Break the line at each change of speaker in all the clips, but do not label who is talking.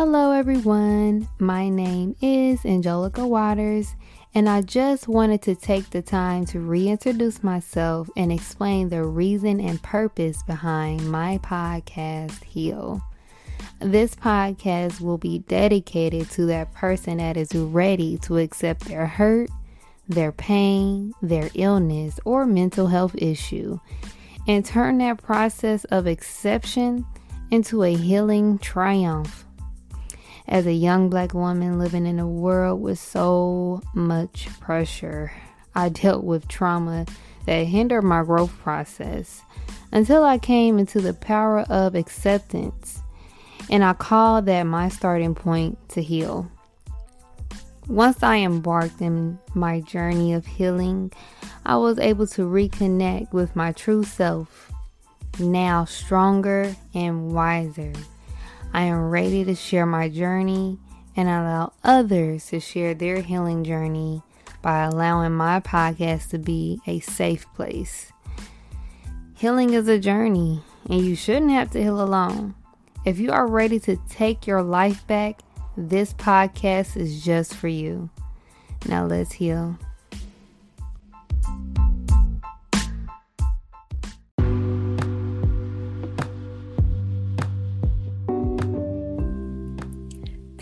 Hello, everyone. My name is Angelica Watters, and I just wanted to take the time to reintroduce myself and explain the reason and purpose behind my podcast, Heal. This podcast will be dedicated to that person that is ready to accept their hurt, their pain, their illness, or mental health issue, and turn that process of exception into a healing triumph as a young black woman living in a world with so much pressure. I dealt with trauma that hindered my growth process until I came into the power of acceptance, and I call that my starting point to heal. Once I embarked in my journey of healing, I was able to reconnect with my true self, now stronger and wiser. I am ready to share my journey and allow others to share their healing journey by allowing my podcast to be a safe place. Healing is a journey, and you shouldn't have to heal alone. If you are ready to take your life back, this podcast is just for you. Now let's heal.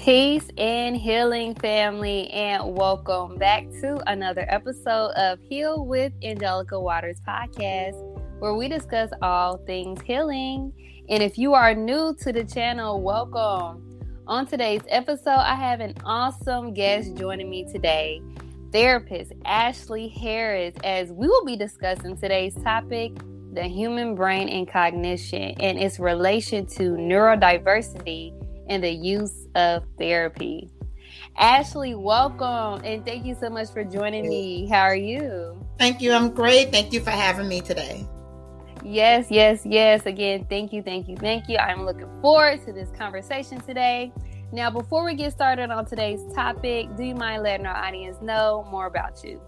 Peace and healing, family, and welcome back to another episode of Heal with Angelica Watters podcast, where we discuss all things healing. And if you are new to the channel, welcome. On today's episode, I have an awesome guest joining me today, therapist Ashley Harris, as we will be discussing today's topic the human brain and cognition and its relation to neurodiversity and the use of therapy. Ashley, welcome and thank you so much for joining me. How are you?
Thank you. I'm great. Thank you for having me today.
Yes, yes, yes. Again, thank you, thank you, thank you. I'm looking forward to this conversation today. Now, before we get started on today's topic, do you mind letting our audience know more about you?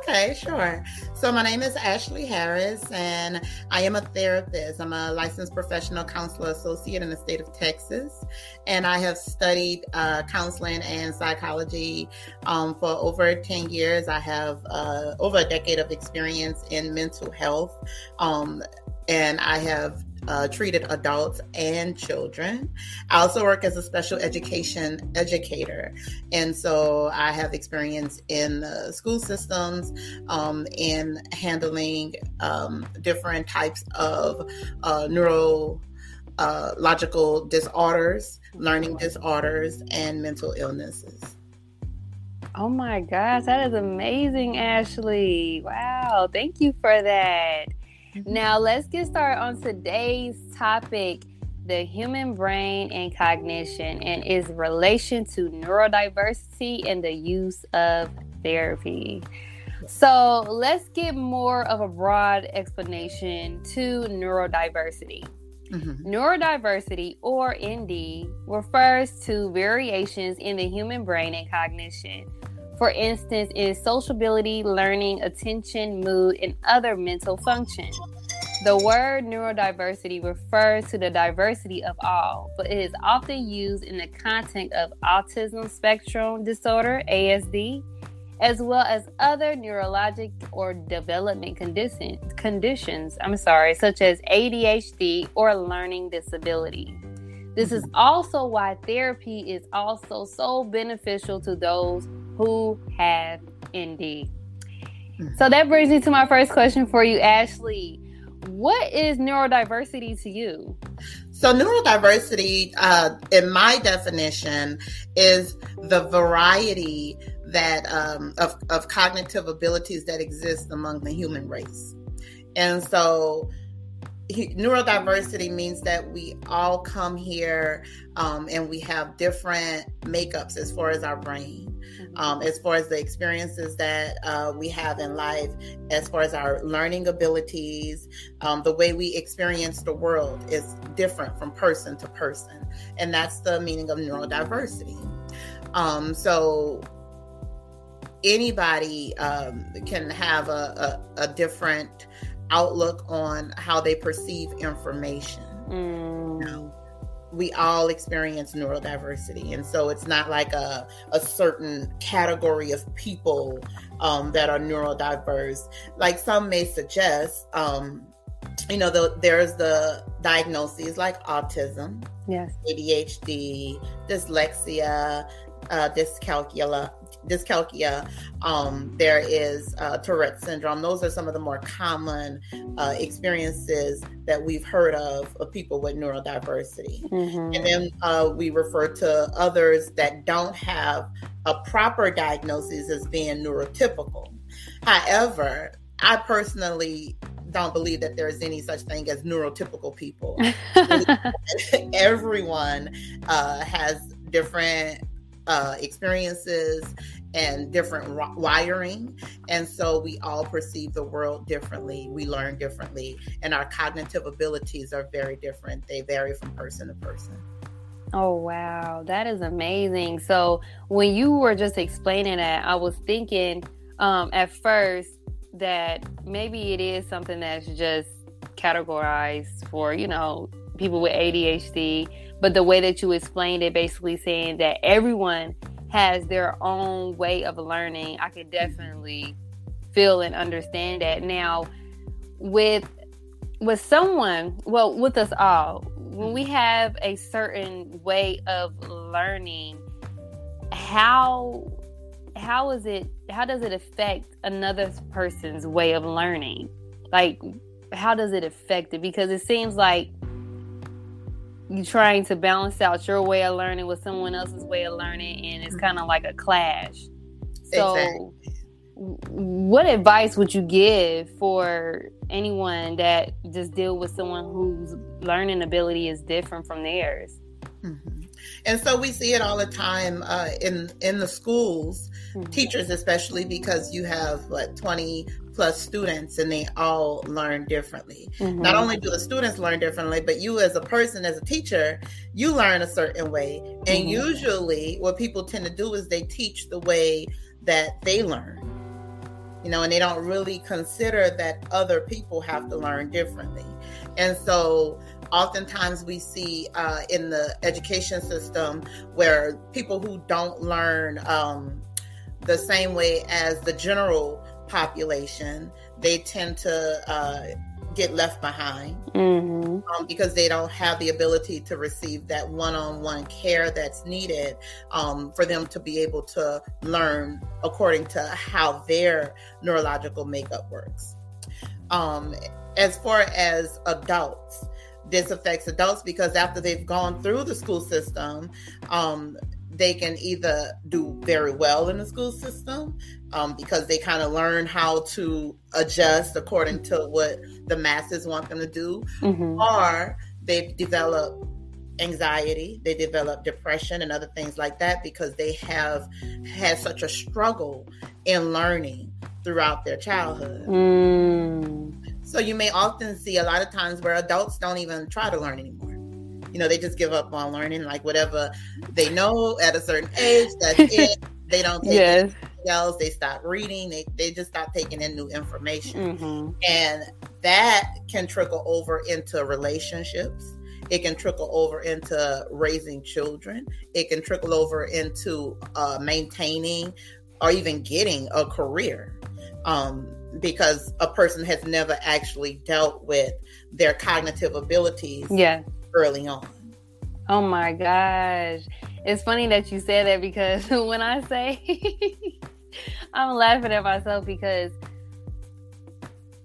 Okay, sure. So, my name is Ashley Harris, and I am a therapist. I'm a licensed professional counselor associate in the state of Texas, and I have studied uh, counseling and psychology um, for over 10 years. I have uh, over a decade of experience in mental health, um, and I have uh, treated adults and children. I also work as a special education educator. And so I have experience in the school systems um, in handling um, different types of uh, neurological uh, disorders, learning disorders, and mental illnesses.
Oh my gosh, that is amazing, Ashley. Wow, thank you for that. Now, let's get started on today's topic the human brain and cognition and its relation to neurodiversity and the use of therapy. So, let's get more of a broad explanation to neurodiversity. Mm-hmm. Neurodiversity, or ND, refers to variations in the human brain and cognition for instance, is sociability, learning, attention, mood, and other mental functions. The word neurodiversity refers to the diversity of all, but it is often used in the context of autism spectrum disorder, ASD, as well as other neurologic or development condition, conditions, I'm sorry, such as ADHD or learning disability. This is also why therapy is also so beneficial to those who have ND. Hmm. So that brings me to my first question for you, Ashley. What is neurodiversity to you?
So, neurodiversity, uh, in my definition, is the variety that um, of, of cognitive abilities that exist among the human race. And so, neurodiversity means that we all come here um, and we have different makeups as far as our brain, mm-hmm. um, as far as the experiences that uh, we have in life, as far as our learning abilities, um, the way we experience the world is different from person to person. And that's the meaning of neurodiversity. Um, so anybody um, can have a, a, a different outlook on how they perceive information. Mm. we all experience neurodiversity. And so it's not like a, a certain category of people um, that are neurodiverse. Like some may suggest, um, you know, the, there's the diagnoses like autism,
yes,
ADHD, dyslexia, uh, dyscalculia, dyscalculia. Um, there is uh, Tourette syndrome. Those are some of the more common uh, experiences that we've heard of of people with neurodiversity. Mm-hmm. And then uh, we refer to others that don't have a proper diagnosis as being neurotypical. However, I personally don't believe that there is any such thing as neurotypical people. Everyone uh, has different uh, experiences and different wiring. And so we all perceive the world differently. We learn differently. And our cognitive abilities are very different. They vary from person to person.
Oh, wow. That is amazing. So when you were just explaining that, I was thinking um, at first that maybe it is something that's just categorized for, you know, people with ADHD but the way that you explained it, basically saying that everyone has their own way of learning, I could definitely feel and understand that. Now, with with someone, well, with us all, when we have a certain way of learning, how how is it how does it affect another person's way of learning? Like how does it affect it? Because it seems like you trying to balance out your way of learning with someone else's way of learning and it's kind of like a clash so exactly. what advice would you give for anyone that just deal with someone whose learning ability is different from theirs
mm-hmm. And so we see it all the time uh, in in the schools mm-hmm. teachers especially because you have what 20 plus students and they all learn differently. Mm-hmm. Not only do the students learn differently, but you as a person, as a teacher, you learn a certain way. And mm-hmm. usually what people tend to do is they teach the way that they learn. You know, and they don't really consider that other people have to learn differently. And so oftentimes we see uh, in the education system where people who don't learn um, the same way as the general population, they tend to uh, get left behind mm-hmm. um, because they don't have the ability to receive that one-on-one care that's needed um, for them to be able to learn according to how their neurological makeup works. Um, as far as adults, this affects adults because after they've gone through the school system, um, they can either do very well in the school system um, because they kind of learn how to adjust according to what the masses want them to do, mm-hmm. or they develop anxiety, they develop depression and other things like that because they have had such a struggle in learning throughout their childhood. Mm. So you may often see a lot of times where adults don't even try to learn anymore you know, they just give up on learning like whatever they know at a certain age. That's it. They don't take yes. anything else. They stop reading. They, they just stop taking in new information. Mm-hmm. And that can trickle over into relationships. It can trickle over into raising children. It can trickle over into uh, maintaining or even getting a career. Um, because a person has never actually dealt with their cognitive abilities
yeah
early on.
Oh my gosh. It's funny that you said that because when I say I'm laughing at myself because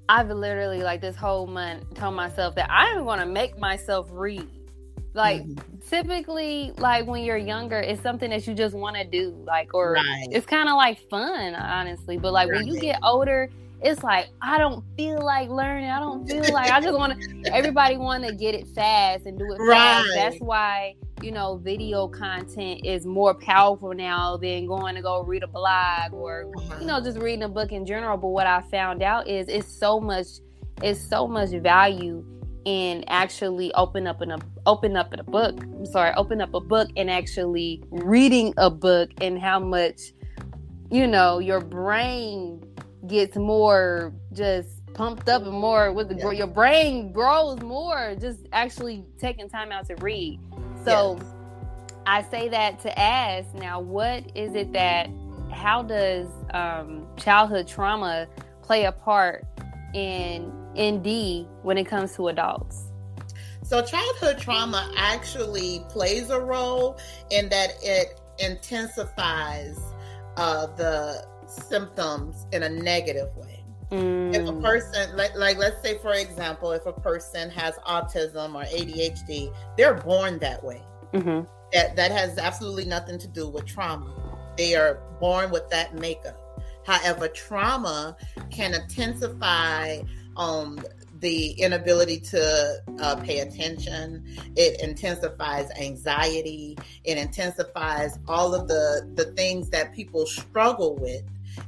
I've literally like this whole month told myself that I'm gonna make myself read. Like mm-hmm. typically, like when you're younger, it's something that you just want to do, like or right. it's kind of like fun, honestly. But like right. when you get older, it's like I don't feel like learning. I don't feel like I just want to. Everybody want to get it fast and do it right. fast. That's why you know video content is more powerful now than going to go read a blog or you know just reading a book in general. But what I found out is it's so much. It's so much value in actually open up in a open up in a book. I'm sorry, open up a book and actually reading a book and how much you know your brain gets more just pumped up and more with the yeah. your brain grows more just actually taking time out to read So yes. I say that to ask now, what is it that, how does um, childhood trauma play a part in ND when it comes to adults?
So, childhood trauma actually plays a role in that it intensifies uh, the symptoms in a negative way. Mm. If a mm. person, like, like, let's say, for example, if a person has autism or ADHD, they're born that way. Mm-hmm. That that has absolutely nothing to do with trauma. They are born with that makeup. However, trauma can intensify um, the inability to uh, pay attention. It intensifies anxiety. It intensifies all of the the things that people struggle with,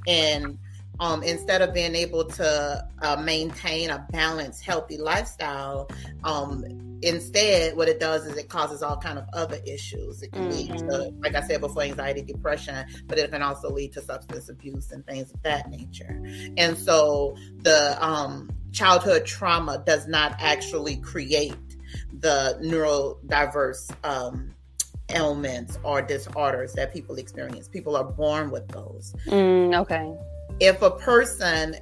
and um, instead of being able to uh, maintain a balanced, healthy lifestyle, um, instead, what it does is it causes all kind of other issues. It can mm-hmm. lead to, mm-hmm. like I said before, anxiety, depression, but it can also lead to substance abuse and things of that nature. And so the um, childhood trauma does not actually create the neurodiverse um, ailments or disorders that people experience. People are born with those.
Mm, okay
if a person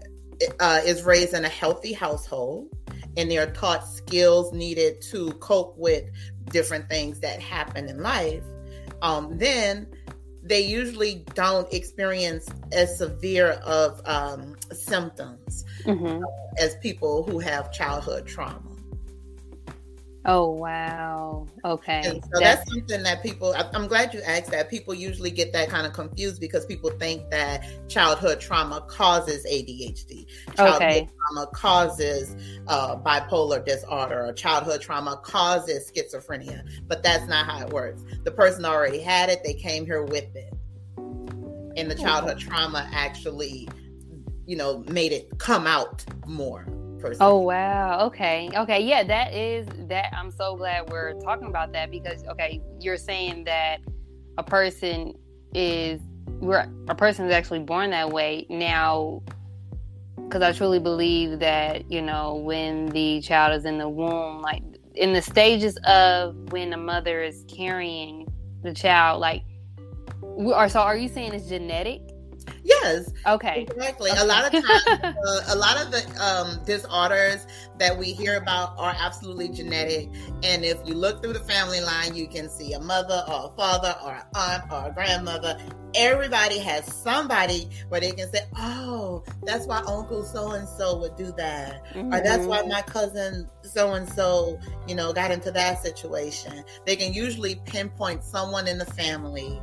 uh, is raised in a healthy household and they're taught skills needed to cope with different things that happen in life, um, then they usually don't experience as severe of um, symptoms mm-hmm. as people who have childhood trauma.
Oh wow. Okay.
And so that's, that's, something that people I'm glad you asked that. People usually get that kind of confused because people think that childhood trauma causes ADHD. Childhood okay. trauma causes uh, bipolar disorder or childhood trauma causes schizophrenia. But that's not how it works. The person already had it, they came here with it. And the childhood trauma actually, you know, made it come out more.
Oh wow. Okay. Okay. Yeah, that is that I'm so glad we're talking about that because okay, you're saying that a person is we're a person is actually born that way. Now because I truly believe that, you know, when the child is in the womb, like in the stages of when the mother is carrying the child, like, are so are you saying it's genetic?
Yes.
Okay.
Exactly. Okay. A lot of times, uh, a lot of the um, disorders that we hear about are absolutely genetic. And if you look through the family line, you can see a mother or a father or an aunt or a grandmother. Everybody has somebody where they can say, "Oh, that's why Uncle so and so would do that," mm-hmm. or "That's why mm-hmm. my cousin so and so, you know, got into that situation." They can usually pinpoint someone in the family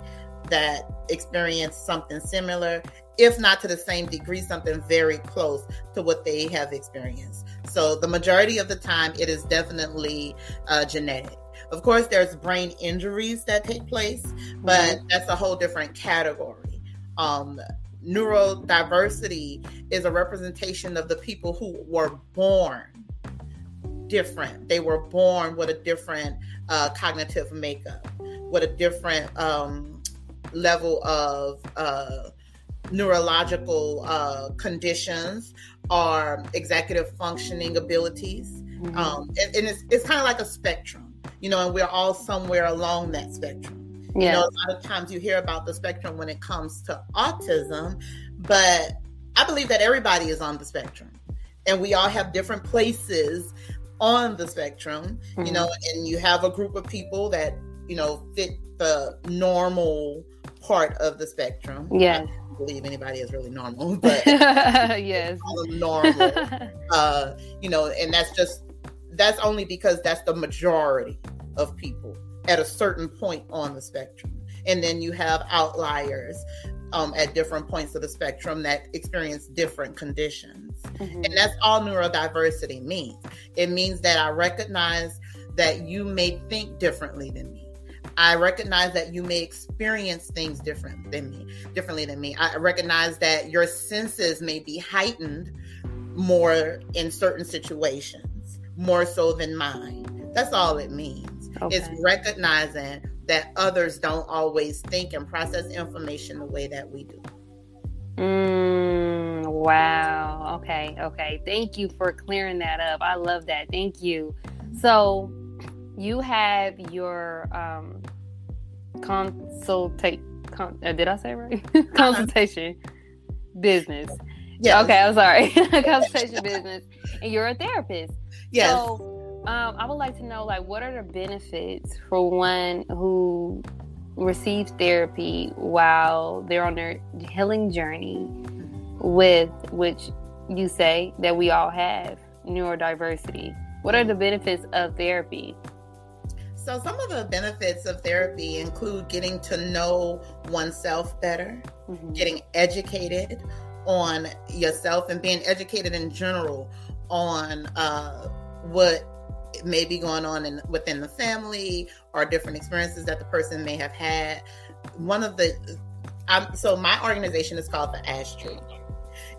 that experienced something similar, if not to the same degree, something very close to what they have experienced. So, the majority of the time, it is definitely uh, genetic. Of course, there's brain injuries that take place, but mm-hmm. that's a whole different category. Um, neurodiversity is a representation of the people who were born different. They were born with a different uh, cognitive makeup, with a different um, level of uh, neurological uh, conditions or executive functioning abilities. Mm-hmm. Um, and, and, it's, it's kind of like a spectrum, you know, and we're all somewhere along that spectrum. Yes. You know, a lot of times you hear about the spectrum when it comes to autism, but I believe that everybody is on the spectrum and we all have different places on the spectrum, mm-hmm. you know, and you have a group of people that, you know, fit the normal part of the spectrum.
Yeah.
I don't believe anybody is really normal, but
yes,
normal. uh, you know, and that's just that's only because that's the majority of people at a certain point on the spectrum. And then you have outliers um, at different points of the spectrum that experience different conditions. Mm-hmm. And that's all neurodiversity means. It means that I recognize that you may think differently than me. I recognize that you may experience things different than me, differently than me. I recognize that your senses may be heightened more in certain situations, more so than mine. That's all it means. Okay. It's recognizing that others don't always think and process information the way that we do.
Mm, wow. Okay. Okay. Thank you for clearing that up. I love that. Thank you. So, you have your um, consultate. Con- uh, did I say right? Consultation business. Yeah. Okay, I'm sorry. Consultation business, and you're a therapist.
Yes.
So, um, I would like to know, like, what are the benefits for one who receives therapy while they're on their healing journey, with which you say that we all have neurodiversity. What are the benefits of therapy?
So, some of the benefits of therapy include getting to know oneself better, mm-hmm. getting educated on yourself, and being educated in general on uh, what may be going on in, within the family or different experiences that the person may have had. One of the, um, so my organization is called the Ash Tree.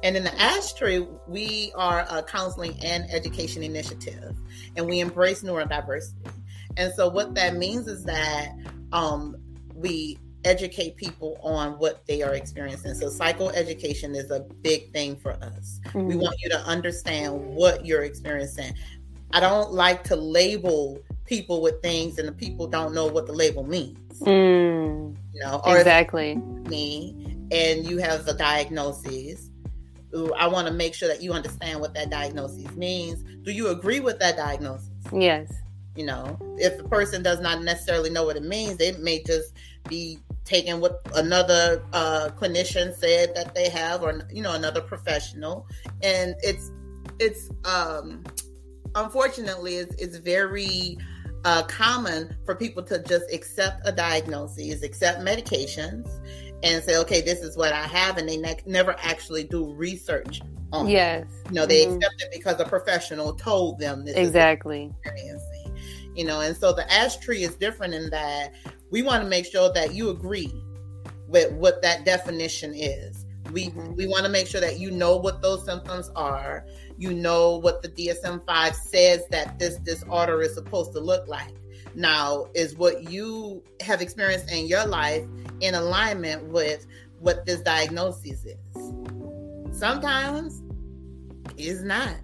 And in the Ash Tree, we are a counseling and education initiative, and we embrace neurodiversity. And so what that means is that um, we educate people on what they are experiencing. So psychoeducation is a big thing for us. Mm-hmm. We want you to understand what you're experiencing. I don't like to label people with things and the people don't know what the label means.
Mm, you know, exactly.
Me and you have the diagnosis. I want to make sure that you understand what that diagnosis means. Do you agree with that diagnosis?
Yes.
You know, if the person does not necessarily know what it means, they may just be taking what another uh, clinician said that they have, or you know, another professional, and it's it's um, unfortunately it's, it's very uh, common for people to just accept a diagnosis, accept medications, and say, okay, this is what I have, and they ne- never actually do research on
yes.
it. You know, they mm-hmm. accept it because a professional told them this.
Exactly
you know and so the ash tree is different in that we want to make sure that you agree with what that definition is. We mm-hmm. we want to make sure that you know what those symptoms are. You know what the dsm-5 says that this disorder is supposed to look like. Now is what you have experienced in your life in alignment with what this diagnosis is. Sometimes it's not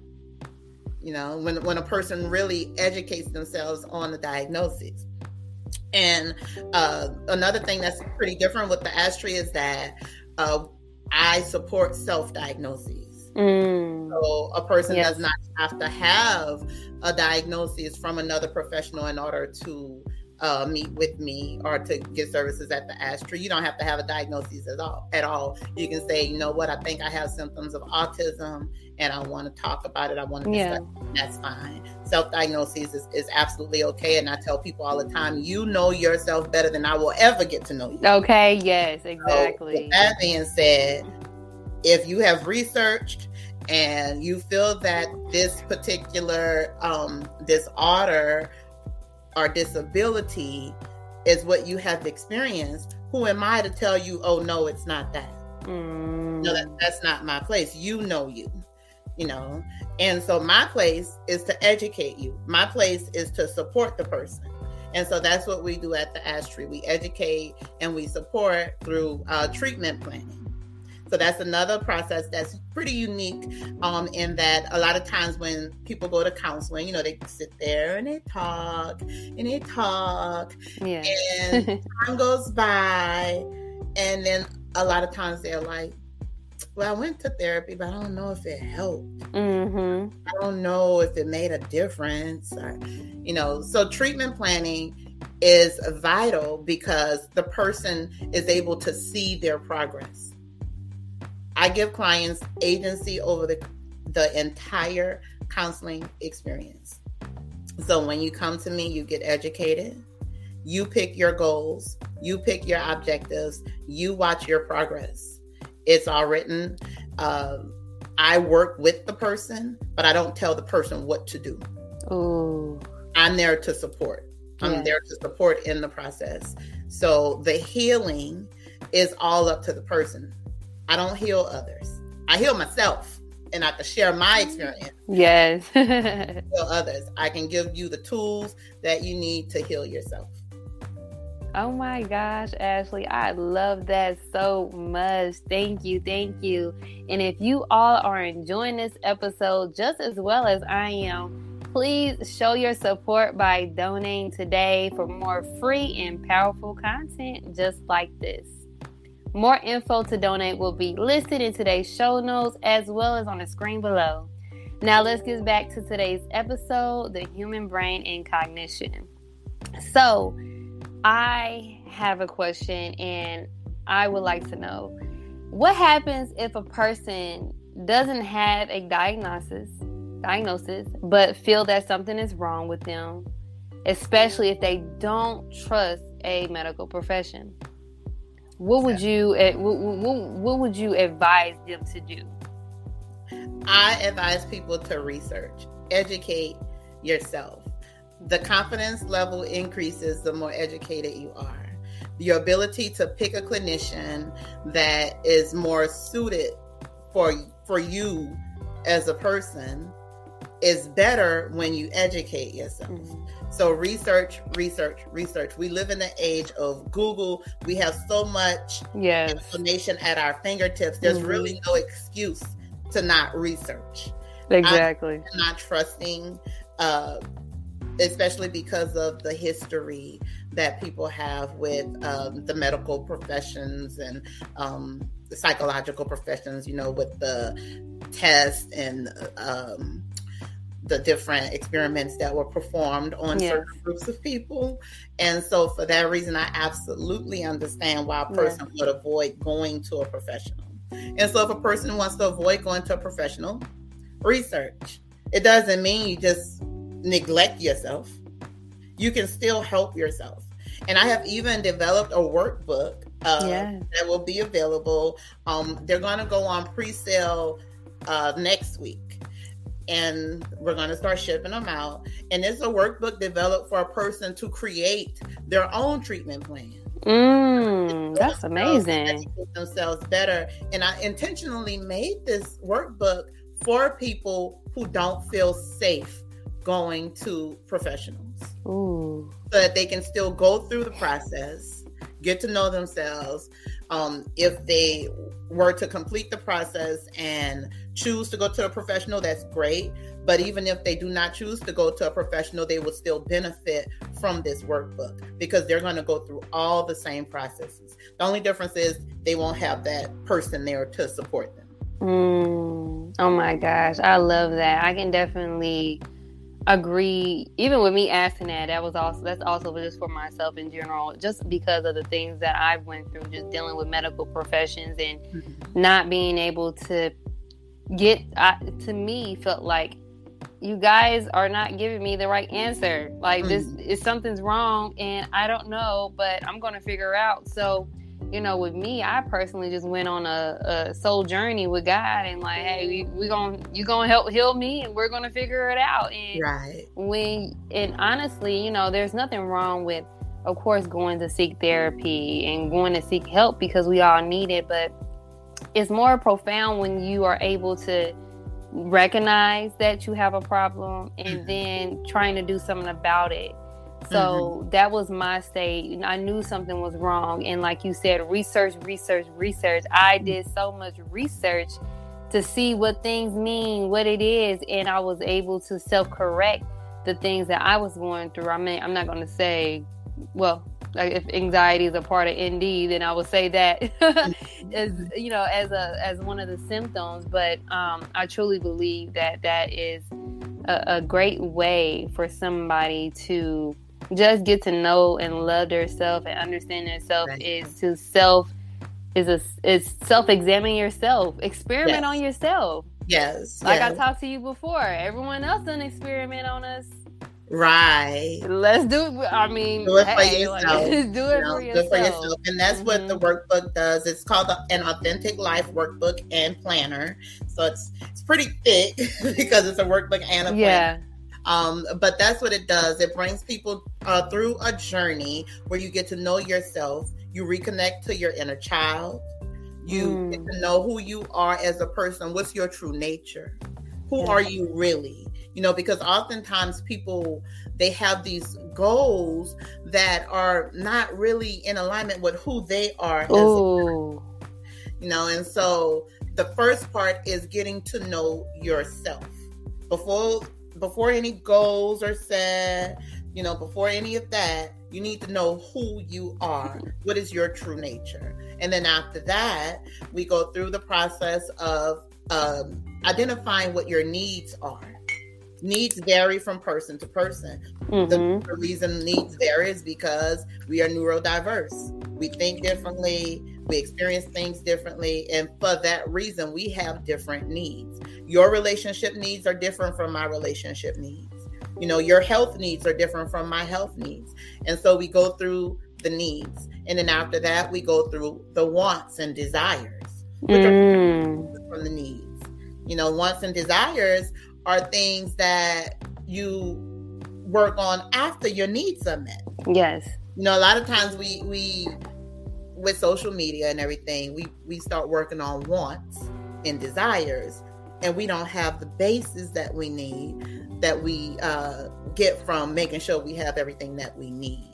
you know, when, when a person really educates themselves on the diagnosis. And uh, another thing that's pretty different with the Ash Tree is that uh, I support self diagnoses.
Mm.
So a person yes. does not have to have a diagnosis from another professional in order to uh, meet with me or to get services at the Ash Tree. You don't have to have a diagnosis at all. At all, you can say, you know what, I think I have symptoms of autism, and I want to talk about it. I want to discuss. Yeah. That's fine. Self-diagnosis is, is absolutely okay, and I tell people all the time, you know yourself better than I will ever get to know you.
Okay. Yes. Exactly.
So, that being said, if you have researched and you feel that this particular um, disorder or disability is what you have experienced, who am I to tell you, oh, no, it's not that?
Mm.
No, that, that's not my place. You know you, you know? And so my place is to educate you. My place is to support the person. And so that's what we do at the Ash Tree. We educate and we support through uh, treatment planning. So that's another process that's pretty unique um, in that a lot of times when people go to counseling, you know, they sit there and they talk and they talk.
Yeah.
And time goes by. And then a lot of times they're like, well, I went to therapy, but I don't know if it helped.
Mm-hmm.
I don't know if it made a difference. Or, you know, so treatment planning is vital because the person is able to see their progress. I give clients agency over the, the entire counseling experience. So when you come to me, you get educated, you pick your goals, you pick your objectives, you watch your progress. It's all written. Uh, I work with the person, but I don't tell the person what to do.
Oh,
I'm there to support. I'm there to support in the process. So the healing is all up to the person. I don't heal others. I heal myself and I can share my experience.
Yes.
heal others. I can give you the tools that you need to heal yourself.
Oh my gosh, Ashley, I love that so much. Thank you, thank you. And if you all are enjoying this episode just as well as I am, please show your support by donating today for more free and powerful content just like this. More info to donate will be listed in today's show notes as well as on the screen below. Now, let's get back to today's episode the human brain and cognition. So, I have a question and I would like to know what happens if a person doesn't have a diagnosis diagnosis but feel that something is wrong with them especially if they don't trust a medical profession what would you eh, what, what, what would you advise them to do
i advise people to research educate yourself the confidence level increases the more educated you are your ability to pick a clinician that is more suited for for you as a person is better when you educate yourself. Mm-hmm. So research, research, research. We live in the age of Google. We have so much yes. information at our fingertips. There's mm-hmm. really no excuse to not research.
Exactly.
I'm not trusting, uh, especially because of the history that people have with um, the medical professions and um, the psychological professions. You know, with the tests and um, the different experiments that were performed on yes. certain groups of people. And so, for that reason, I absolutely understand why a person yes. would avoid going to a professional. And so, if a person wants to avoid going to a professional, research. It doesn't mean you just neglect yourself. You can still help yourself. And I have even developed a workbook uh, yes. that will be available. Um, they're going to go on pre sale uh, next week and we're going to start shipping them out. And it's a workbook developed for a person to create their own treatment plan.
Mm, that's amazing.
Themselves better, and I intentionally made this workbook for people who don't feel safe going to professionals,
Ooh.
so that they can still go through the process, get to know themselves. Um, if they were to complete the process and choose to go to a professional, that's great. But even if they do not choose to go to a professional, they will still benefit from this workbook because they're going to go through all the same processes. The only difference is they won't have that person there to support them.
Mm. Oh my gosh, I love that. I can definitely agree even with me asking that that was also that's also just for myself in general just because of the things that I've went through just dealing with medical professions and mm-hmm. not being able to get I, to me felt like you guys are not giving me the right answer like this mm-hmm. is something's wrong and i don't know but i'm going to figure out so you know with me i personally just went on a, a soul journey with god and like hey we, we gonna you gonna help heal me and we're gonna figure it out and
right
we and honestly you know there's nothing wrong with of course going to seek therapy and going to seek help because we all need it but it's more profound when you are able to recognize that you have a problem and mm-hmm. then trying to do something about it. So mm-hmm. that was my state. I knew something was wrong. And like you said, research, research, research. I mm-hmm. did so much research to see what things mean, what it is. And I was able to self correct the things that I was going through. I mean, I'm not going to say, well, like if anxiety is a part of ND, then I would say that as you know as a as one of the symptoms. But um, I truly believe that that is a, a great way for somebody to just get to know and love themselves and understand right. is to self is a is self examine yourself, experiment yes. on yourself.
Yes.
Like
yes.
I talked to you before, everyone else done experiment on us.
Right.
Let's do it. I mean,
do it for hey, yourself. Like,
do it you know, for, yourself. for yourself.
And that's mm-hmm. what the mm-hmm. workbook does. It's called an authentic life workbook and planner. So it's it's pretty thick because it's a workbook and a planner. Yeah. Um, but that's what it does. It brings people uh, through a journey where you get to know yourself. You reconnect to your inner child. You mm. get to know who you are as a person. What's your true nature? Who yeah. are you really? you know because oftentimes people they have these goals that are not really in alignment with who they are
Ooh.
you know and so the first part is getting to know yourself before before any goals are set, you know, before any of that, you need to know who you are. What is your true nature? And then after that, we go through the process of um, identifying what your needs are. Needs vary from person to person. Mm-hmm. The, the reason needs vary is because we are neurodiverse. We think differently, we experience things differently, and for that reason, we have different needs. Your relationship needs are different from my relationship needs. You know, your health needs are different from my health needs. And so we go through the needs. And then after that, we go through the wants and desires, which mm. are from the needs. You know, wants and desires are things that you work on after your needs are met.
Yes.
You know, a lot of times we we with social media and everything, we we start working on wants and desires and we don't have the bases that we need that we uh, get from making sure we have everything that we need.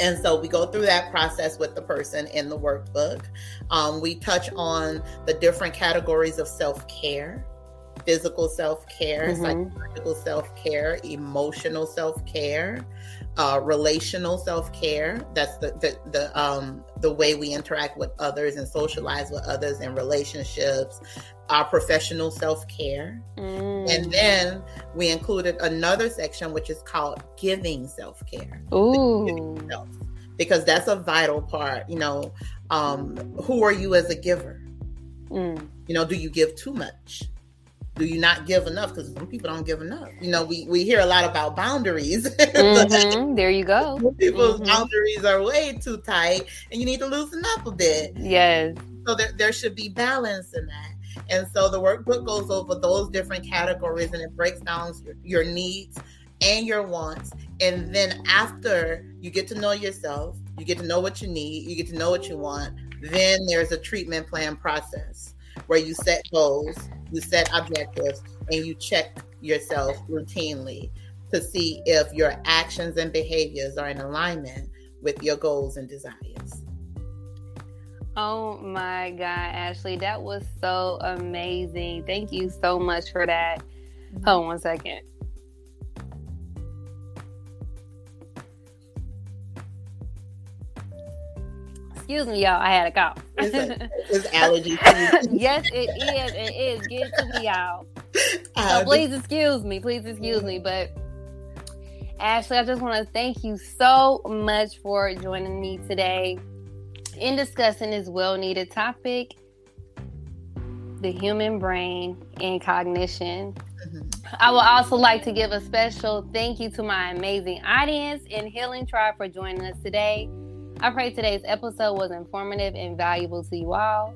And so we go through that process with the person in the workbook. Um, we touch on the different categories of self care physical self care, mm-hmm. psychological self care, emotional self care, uh, relational self care. That's the, the the um the way we interact with others and socialize with others in relationships. Our professional self care, mm. and then we included another section which is called giving self care.
Ooh.
Because that's a vital part. You know, um, who are you as a giver? Mm. You know, do you give too much? Do you not give enough? Because some people don't give enough. You know, we, we hear a lot about boundaries.
Mm-hmm. there you go.
People's mm-hmm. boundaries are way too tight, and you need to loosen up a bit.
Yes.
So there, there should be balance in that. And so the workbook goes over those different categories and it breaks down your, your needs and your wants. And then after you get to know yourself, you get to know what you need, you get to know what you want, then there's a treatment plan process where you set goals, you set objectives, and you check yourself routinely to see if your actions and behaviors are in alignment with your goals and desires.
Oh my God, Ashley, that was so amazing. Thank you so much for that. Hold on one second. Excuse me, y'all. I had a cough.
It's, allergy.
yes, it is. It is. Get to me, y'all. So please excuse me. Please excuse me. But Ashley, I just want to thank you so much for joining me today in discussing this well-needed topic, the human brain and cognition. Mm-hmm. I would also like to give a special thank you to my amazing audience and Healing Tribe for joining us today. I pray today's episode was informative and valuable to you all.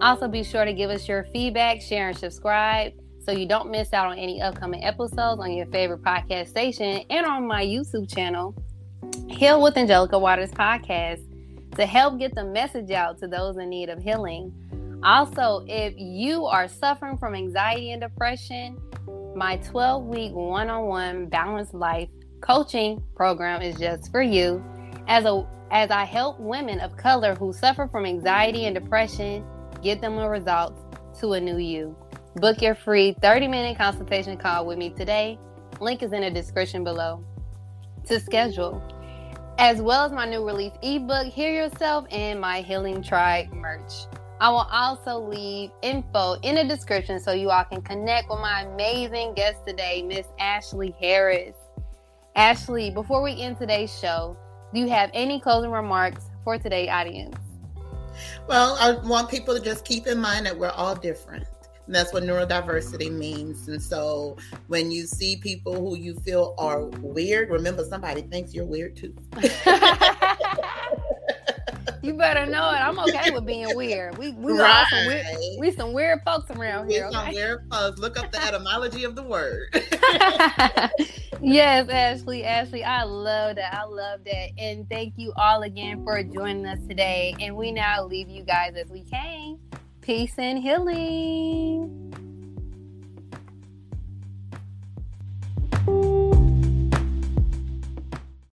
Also, be sure to give us your feedback, share, and subscribe so you don't miss out on any upcoming episodes on your favorite podcast station and on my YouTube channel, Heal with Angelica Watters Podcast, to help get the message out to those in need of healing. Also, if you are suffering from anxiety and depression, my 12 week one on one balanced life coaching program is just for you. As a as I help women of color who suffer from anxiety and depression get them the results to a new you. Book your free 30 minute consultation call with me today. Link is in the description below. To schedule, as well as my new release ebook, Heal Yourself, and my Healing Tribe merch. I will also leave info in the description so you all can connect with my amazing guest today, Miss Ashley Harris. Ashley, before we end today's show, do you have any closing remarks for today's audience?
Well, I want people to just keep in mind that we're all different. And that's what neurodiversity means. And so when you see people who you feel are weird, remember somebody thinks you're weird too.
You better know it. I'm okay with being weird. We we right. some weird, we some weird folks around we
here. Some okay? weird folks. Look up the etymology of the word.
yes, Ashley, Ashley, I love that. I love that. And thank you all again for joining us today. And we now leave you guys as we came. Peace and healing.